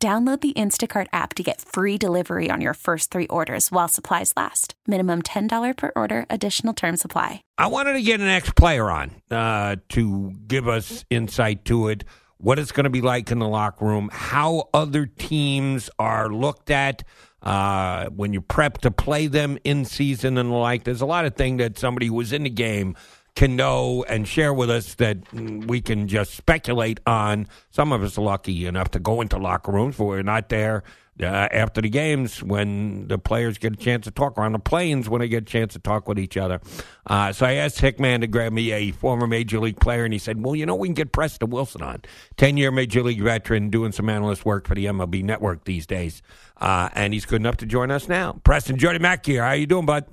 Download the Instacart app to get free delivery on your first three orders while supplies last. Minimum $10 per order, additional term supply. I wanted to get an ex player on uh, to give us insight to it, what it's going to be like in the locker room, how other teams are looked at. Uh, when you prep to play them in season and the like, there's a lot of things that somebody who was in the game can know and share with us that we can just speculate on. Some of us are lucky enough to go into locker rooms, but we're not there uh, after the games when the players get a chance to talk, or on the planes when they get a chance to talk with each other. Uh, so I asked Hickman to grab me a former Major League player, and he said, Well, you know, we can get Preston Wilson on. 10 year Major League veteran doing some analyst work for the MLB network these days. Uh, and he's good enough to join us now. Preston, Jody Mac here. How you doing, bud?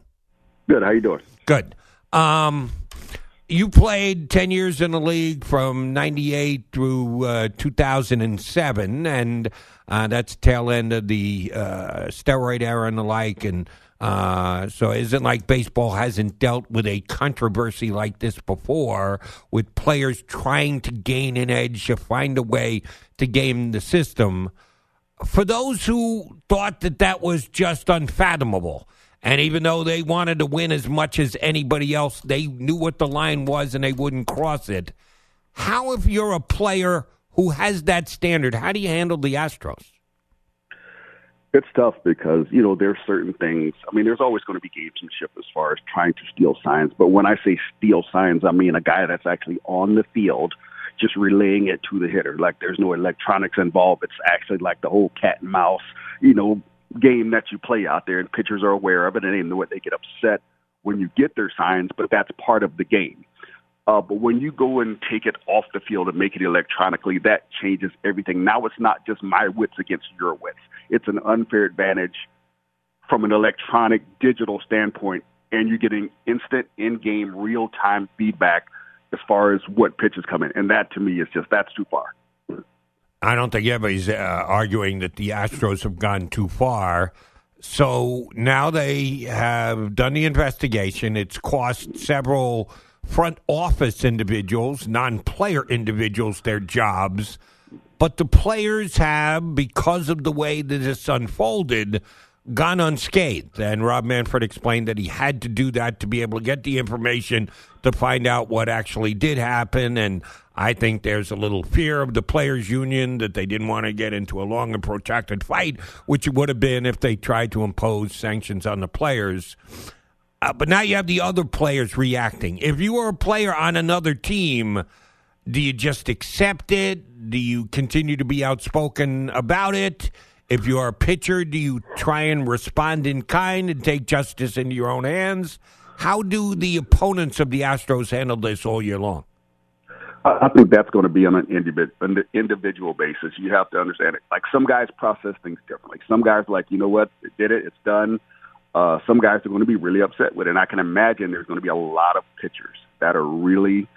Good. How you doing? Good. Um, you played 10 years in the league from 98 through uh, 2007 and uh, that's tail end of the uh, steroid era and the like and uh, so it isn't like baseball hasn't dealt with a controversy like this before with players trying to gain an edge to find a way to game the system? For those who thought that that was just unfathomable and even though they wanted to win as much as anybody else, they knew what the line was and they wouldn't cross it. How, if you're a player who has that standard, how do you handle the Astros? It's tough because, you know, there's certain things. I mean, there's always going to be gamesmanship as far as trying to steal signs. But when I say steal signs, I mean a guy that's actually on the field just relaying it to the hitter. Like there's no electronics involved. It's actually like the whole cat and mouse, you know, game that you play out there, and pitchers are aware of it, and they know it. They get upset when you get their signs, but that's part of the game. Uh, but when you go and take it off the field and make it electronically, that changes everything. Now it's not just my wits against your wits. It's an unfair advantage from an electronic digital standpoint, and you're getting instant in-game real-time feedback as far as what pitches come in. And that to me is just, that's too far. I don't think anybody's uh, arguing that the Astros have gone too far. So now they have done the investigation. It's cost several front office individuals, non player individuals, their jobs. But the players have, because of the way that this unfolded, gone unscathed. And Rob Manfred explained that he had to do that to be able to get the information to find out what actually did happen. And I think there's a little fear of the players' union that they didn't want to get into a long and protracted fight, which it would have been if they tried to impose sanctions on the players. Uh, but now you have the other players reacting. If you were a player on another team, do you just accept it? Do you continue to be outspoken about it? If you're a pitcher, do you try and respond in kind and take justice into your own hands? How do the opponents of the Astros handle this all year long? I think that's going to be on an individual basis. You have to understand it. Like some guys process things differently. Some guys like, you know what, did it, it's done. Uh, some guys are going to be really upset with it. And I can imagine there's going to be a lot of pitchers that are really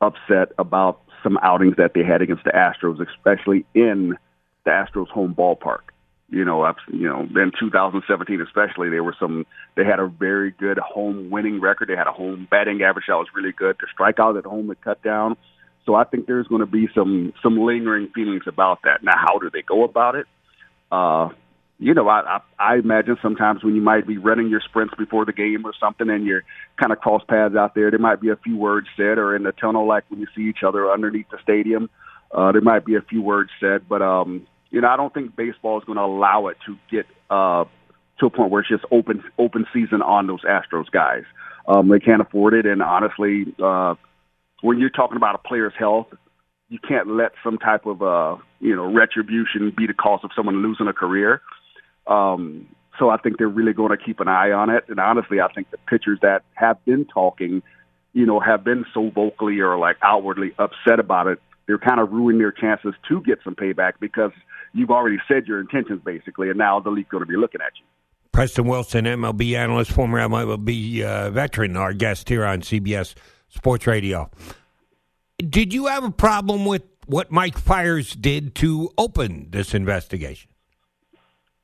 upset about some outings that they had against the Astros, especially in the Astros home ballpark. You know, you know, in 2017 especially, there were some. They had a very good home winning record. They had a home batting average that was really good. To strike out at home and cut down. So I think there's going to be some some lingering feelings about that. Now, how do they go about it? Uh, you know, I, I I imagine sometimes when you might be running your sprints before the game or something, and you're kind of cross paths out there, there might be a few words said, or in the tunnel, like when you see each other underneath the stadium, uh, there might be a few words said. But um, you know, I don't think baseball is going to allow it to get uh, to a point where it's just open open season on those Astros guys. Um, they can't afford it, and honestly, uh, when you're talking about a player's health, you can't let some type of uh, you know retribution be the cause of someone losing a career. Um, so I think they're really going to keep an eye on it. And honestly, I think the pitchers that have been talking, you know, have been so vocally or like outwardly upset about it, they're kind of ruining their chances to get some payback because you've already said your intentions basically, and now the league's going to be looking at you. Preston Wilson, MLB analyst, former MLB uh, veteran, our guest here on CBS Sports Radio. Did you have a problem with what Mike Fiers did to open this investigation?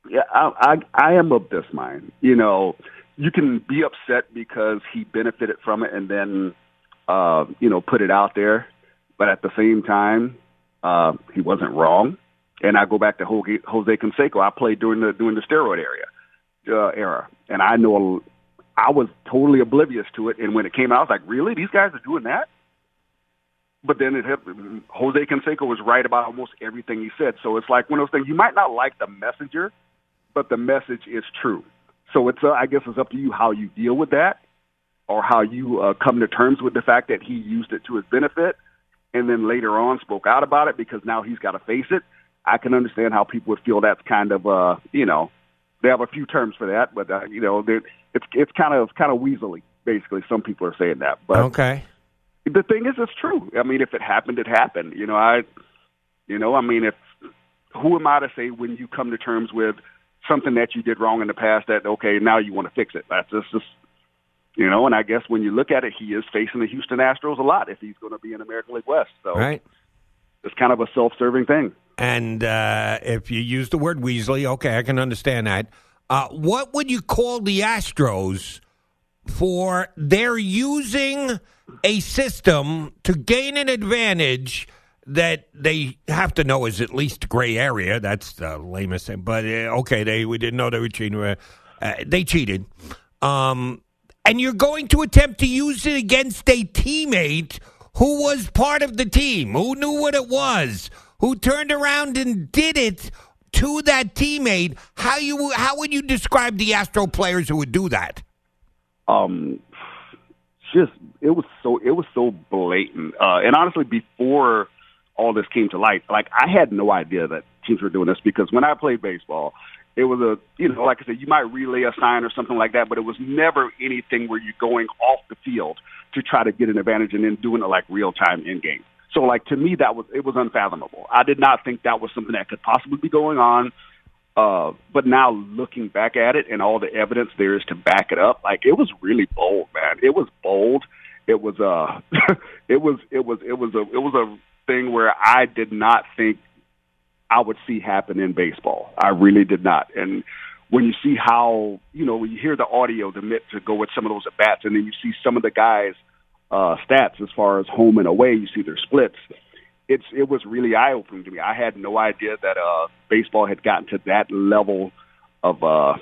Yeah, I, I, I am of this mind. You know, you can be upset because he benefited from it and then, uh, you know, put it out there. But at the same time, uh, he wasn't wrong. And I go back to Jose, Canseco. I played during the during the steroid area uh, era, and I know I was totally oblivious to it. And when it came out, I was like, "Really? These guys are doing that?" But then it happened. Jose Canseco was right about almost everything he said. So it's like one of those things. You might not like the messenger, but the message is true. So it's uh, I guess it's up to you how you deal with that, or how you uh, come to terms with the fact that he used it to his benefit, and then later on spoke out about it because now he's got to face it. I can understand how people would feel that's kind of uh you know they have a few terms for that, but uh, you know it's it's kind of kind of weaselly. Basically, some people are saying that, but okay. The thing is, it's true. I mean, if it happened, it happened. You know, I, you know, I mean, if who am I to say when you come to terms with something that you did wrong in the past that okay now you want to fix it? That's just, just you know, and I guess when you look at it, he is facing the Houston Astros a lot if he's going to be in American League West. So right. it's kind of a self-serving thing. And uh, if you use the word Weasley, okay, I can understand that. Uh, what would you call the Astros for their using a system to gain an advantage that they have to know is at least gray area? That's the lamest thing. But uh, okay, they we didn't know they were cheating. Uh, they cheated. Um, and you're going to attempt to use it against a teammate who was part of the team, who knew what it was, who turned around and did it to that teammate. How you how would you describe the Astro players who would do that? Um, just it was so it was so blatant, uh, and honestly, before all this came to light, like I had no idea that teams were doing this because when I played baseball, it was a you know like I said, you might relay a sign or something like that, but it was never anything where you're going off the field to try to get an advantage and then doing it like real time in game. So like to me, that was it was unfathomable. I did not think that was something that could possibly be going on. Uh, but now looking back at it and all the evidence there is to back it up, like it was really bold, man. It was bold. It was uh, it was it was it was a it was a thing where I did not think I would see happen in baseball. I really did not. And when you see how you know when you hear the audio, the myth to go with some of those at bats, and then you see some of the guys uh, stats as far as home and away. You see their splits. It's it was really eye opening to me. I had no idea that uh, baseball had gotten to that level of uh,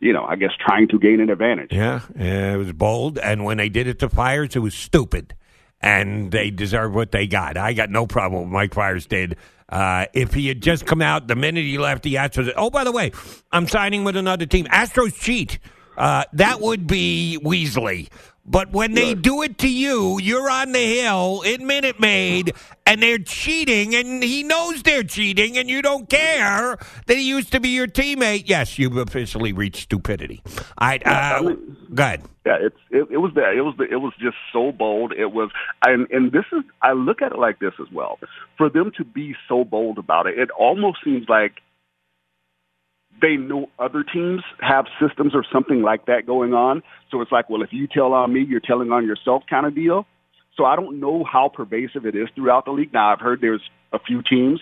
you know, I guess trying to gain an advantage. Yeah, it was bold, and when they did it to Fiers, it was stupid, and they deserve what they got. I got no problem with Mike Fiers did. Uh, if he had just come out the minute he left the Astros, oh by the way, I'm signing with another team. Astros cheat. Uh, that would be Weasley. But when they do it to you, you're on the hill in Minute Maid, and they're cheating, and he knows they're cheating, and you don't care that he used to be your teammate. Yes, you've officially reached stupidity. I, uh, I mean, go ahead. Yeah, it's it, it was that it was the, it was just so bold. It was, and and this is I look at it like this as well. For them to be so bold about it, it almost seems like they know other teams have systems or something like that going on. So it's like, well, if you tell on me, you're telling on yourself kind of deal. So I don't know how pervasive it is throughout the league. Now I've heard there's a few teams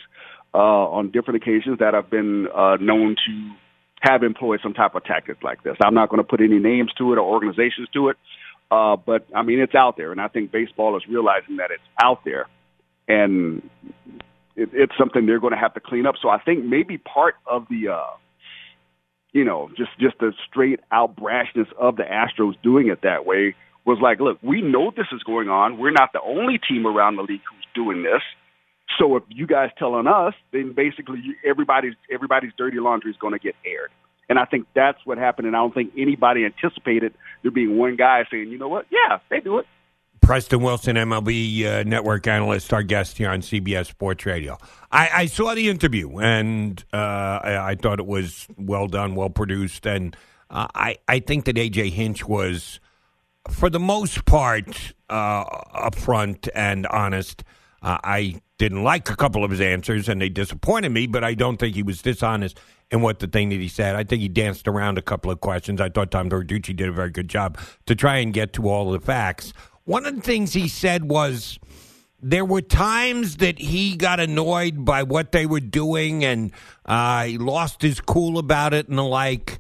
uh, on different occasions that have been uh, known to have employed some type of tactic like this. I'm not going to put any names to it or organizations to it, uh, but I mean it's out there, and I think baseball is realizing that it's out there, and it, it's something they're going to have to clean up. So I think maybe part of the uh, you know, just just the straight out brashness of the Astros doing it that way was like, look, we know this is going on. We're not the only team around the league who's doing this. So if you guys telling us, then basically you, everybody's everybody's dirty laundry is going to get aired. And I think that's what happened. And I don't think anybody anticipated there being one guy saying, you know what? Yeah, they do it. Preston Wilson, MLB uh, network analyst, our guest here on CBS Sports Radio. I, I saw the interview and uh, I, I, thought it was well done, well produced, and uh, I I think that AJ Hinch was, for the most part, uh, upfront and honest. Uh, I didn't like a couple of his answers and they disappointed me, but I don't think he was dishonest in what the thing that he said. I think he danced around a couple of questions. I thought Tom Verducci did a very good job to try and get to all the facts. One of the things he said was there were times that he got annoyed by what they were doing and uh, he lost his cool about it and the like.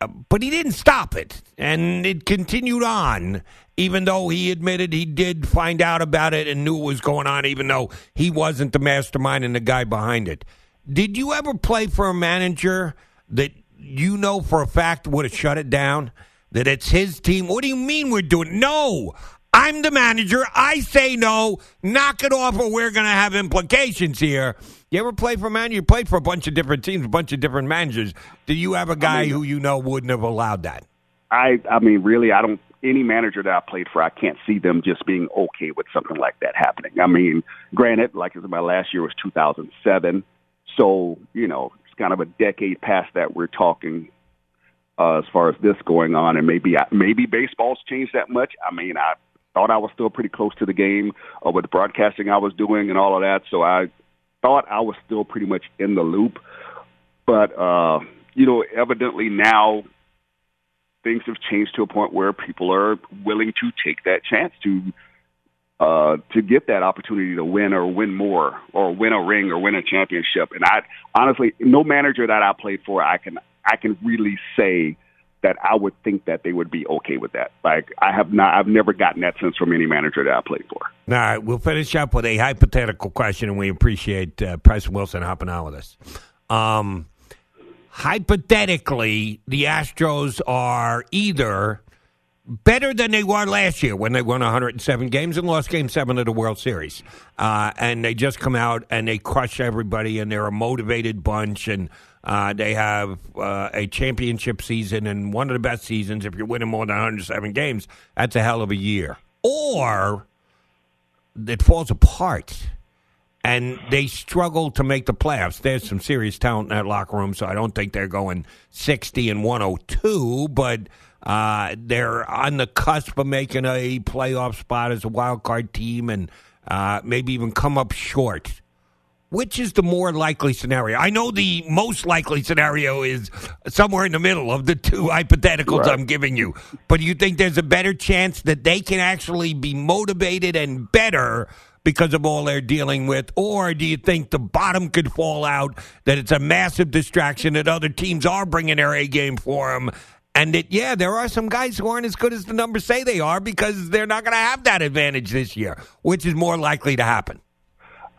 Uh, but he didn't stop it, and it continued on, even though he admitted he did find out about it and knew what was going on, even though he wasn't the mastermind and the guy behind it. Did you ever play for a manager that you know for a fact would have shut it down? That it's his team? What do you mean we're doing? No, I'm the manager. I say no. Knock it off, or we're going to have implications here. You ever play for a manager? You played for a bunch of different teams, a bunch of different managers. Do you have a guy I mean, who you know wouldn't have allowed that? I, I mean, really, I don't. Any manager that I played for, I can't see them just being okay with something like that happening. I mean, granted, like my last year was 2007, so you know it's kind of a decade past that we're talking uh, as far as this going on, and maybe maybe baseball's changed that much. I mean, I thought I was still pretty close to the game uh, with the broadcasting I was doing and all of that. So I thought I was still pretty much in the loop. But, uh, you know, evidently now things have changed to a point where people are willing to take that chance to uh, to get that opportunity to win or win more or win a ring or win a championship. And I honestly, no manager that I played for, I can I can really say that I would think that they would be okay with that. Like I have not, I've never gotten that sense from any manager that I played for. All right, we'll finish up with a hypothetical question, and we appreciate uh, Preston Wilson hopping on with us. Um, hypothetically, the Astros are either better than they were last year when they won 107 games and lost Game Seven of the World Series, uh, and they just come out and they crush everybody, and they're a motivated bunch and uh, they have uh, a championship season and one of the best seasons. If you're winning more than 107 games, that's a hell of a year. Or it falls apart and they struggle to make the playoffs. There's some serious talent in that locker room, so I don't think they're going 60 and 102, but uh, they're on the cusp of making a playoff spot as a wild card team and uh, maybe even come up short. Which is the more likely scenario? I know the most likely scenario is somewhere in the middle of the two hypotheticals right. I'm giving you. But do you think there's a better chance that they can actually be motivated and better because of all they're dealing with? Or do you think the bottom could fall out, that it's a massive distraction, that other teams are bringing their A game for them? And that, yeah, there are some guys who aren't as good as the numbers say they are because they're not going to have that advantage this year, which is more likely to happen.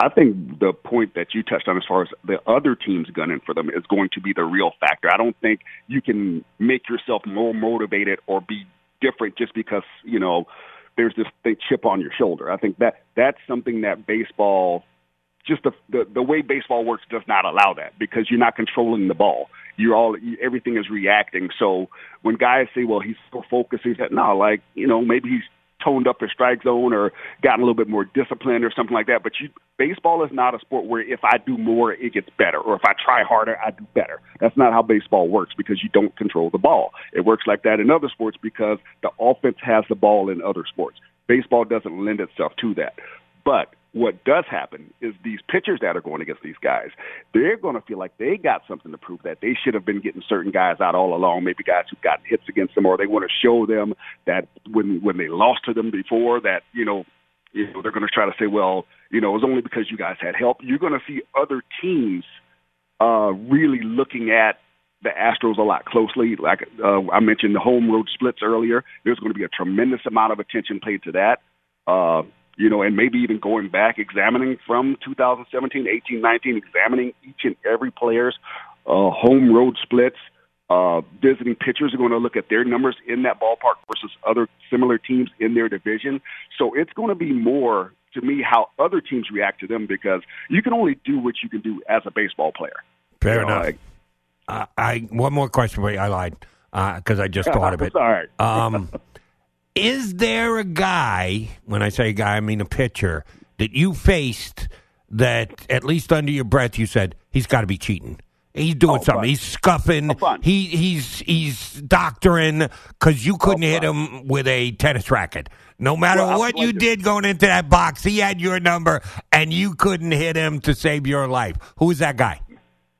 I think the point that you touched on as far as the other teams gunning for them is going to be the real factor. I don't think you can make yourself more motivated or be different just because, you know, there's this thing, chip on your shoulder. I think that that's something that baseball just the, the the way baseball works does not allow that because you're not controlling the ball. You're all everything is reacting. So when guys say, "Well, he's so focused," he's that no, like you know, maybe he's toned up his strike zone or gotten a little bit more disciplined or something like that. But you, baseball is not a sport where if I do more, it gets better, or if I try harder, I do better. That's not how baseball works because you don't control the ball. It works like that in other sports because the offense has the ball in other sports. Baseball doesn't lend itself to that. But what does happen is these pitchers that are going against these guys, they're going to feel like they got something to prove that they should have been getting certain guys out all along, maybe guys who've gotten hits against them, or they want to show them that when when they lost to them before, that you know, you know, they're going to try to say, well, you know, it was only because you guys had help. You're going to see other teams uh, really looking at the Astros a lot closely. Like uh, I mentioned, the home road splits earlier. There's going to be a tremendous amount of attention paid to that. Uh, you know, and maybe even going back, examining from 2017, 18, 19, examining each and every player's uh, home road splits. Visiting pitchers are going to look at their numbers in that ballpark versus other similar teams in their division. So it's going to be more to me how other teams react to them because you can only do what you can do as a baseball player. Fair you know, enough. Like, uh, I one more question for you. I lied because uh, I just thought of it. Sorry. Um, Is there a guy, when I say guy, I mean a pitcher, that you faced that at least under your breath you said, he's got to be cheating? He's doing Oh, something. fun. He's scuffing. Oh. He he's he's doctoring because you oh, couldn't Oh, hit him with a tennis racket. No matter Well, what you did going into that box, he had your number, and you couldn't hit him to save your life. Who is that guy?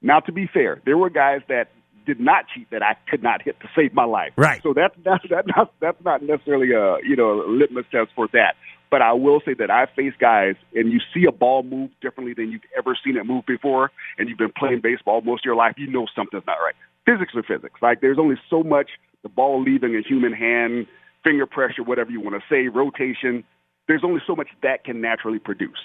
Now, to be fair, there were guys that did not cheat that I could not hit to save my life. Right. So that's that's that not that's not necessarily a you know a litmus test for that. But I will say that I face guys, and you see a ball move differently than you've ever seen it move before, and you've been playing baseball most of your life. You know something's not right. Physics are physics. Like there's only so much the ball leaving a human hand, finger pressure, whatever you want to say, rotation. There's only so much that can naturally produce.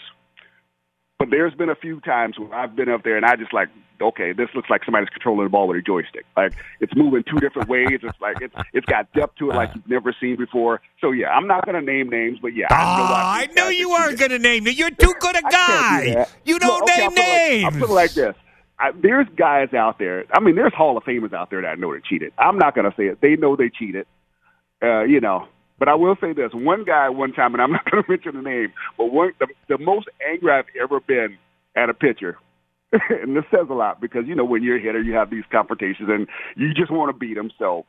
But there's been a few times where I've been up there and I just like, okay, this looks like somebody's controlling the ball with a joystick. Like it's moving two different ways. It's like it's it's got depth to it like you've never seen before. So yeah, I'm not going to name names, but yeah, Oh, I, know I knew you weren't going to name it. You're too good a can't do guy. You don't okay, name like- names. I'll put it like this. I, there's guys out there. I mean, there's Hall of Famers out there that I know that cheated. I'm not going to say it. They know they cheated. Uh, you know, but I will say this: one guy, one time, and I'm not going to mention the name, but one the, the most angry I've ever been at a pitcher. and this says a lot because you know when you're a hitter, you have these confrontations and you just want to beat him. So,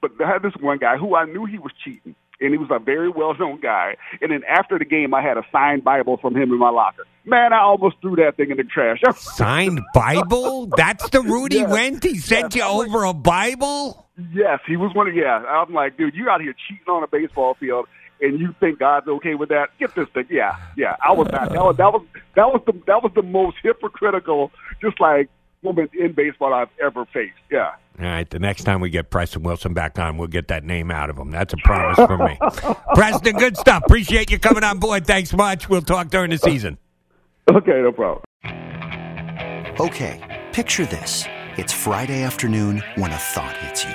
but I had this one guy who I knew he was cheating, and he was a very well-known guy. And then after the game, I had a signed Bible from him in my locker. Man, I almost threw that thing in the trash. Signed Bible? That's the Rudy Yes. Went? He sent Yes. you over a Bible? Yes, he was one of yeah. I'm like, dude, you out here cheating on a baseball field, and you think God's okay with that? Get this thing, yeah, yeah. I was not. That was that was that was the that was the most hypocritical, just like moment in baseball I've ever faced. Yeah. All right, the next time we get Preston Wilson back on, we'll get that name out of him. That's a promise from me. Preston, good stuff. Appreciate you coming on board. Thanks much. We'll talk during the season. Okay, no problem. Okay, picture this. It's Friday afternoon when a thought hits you.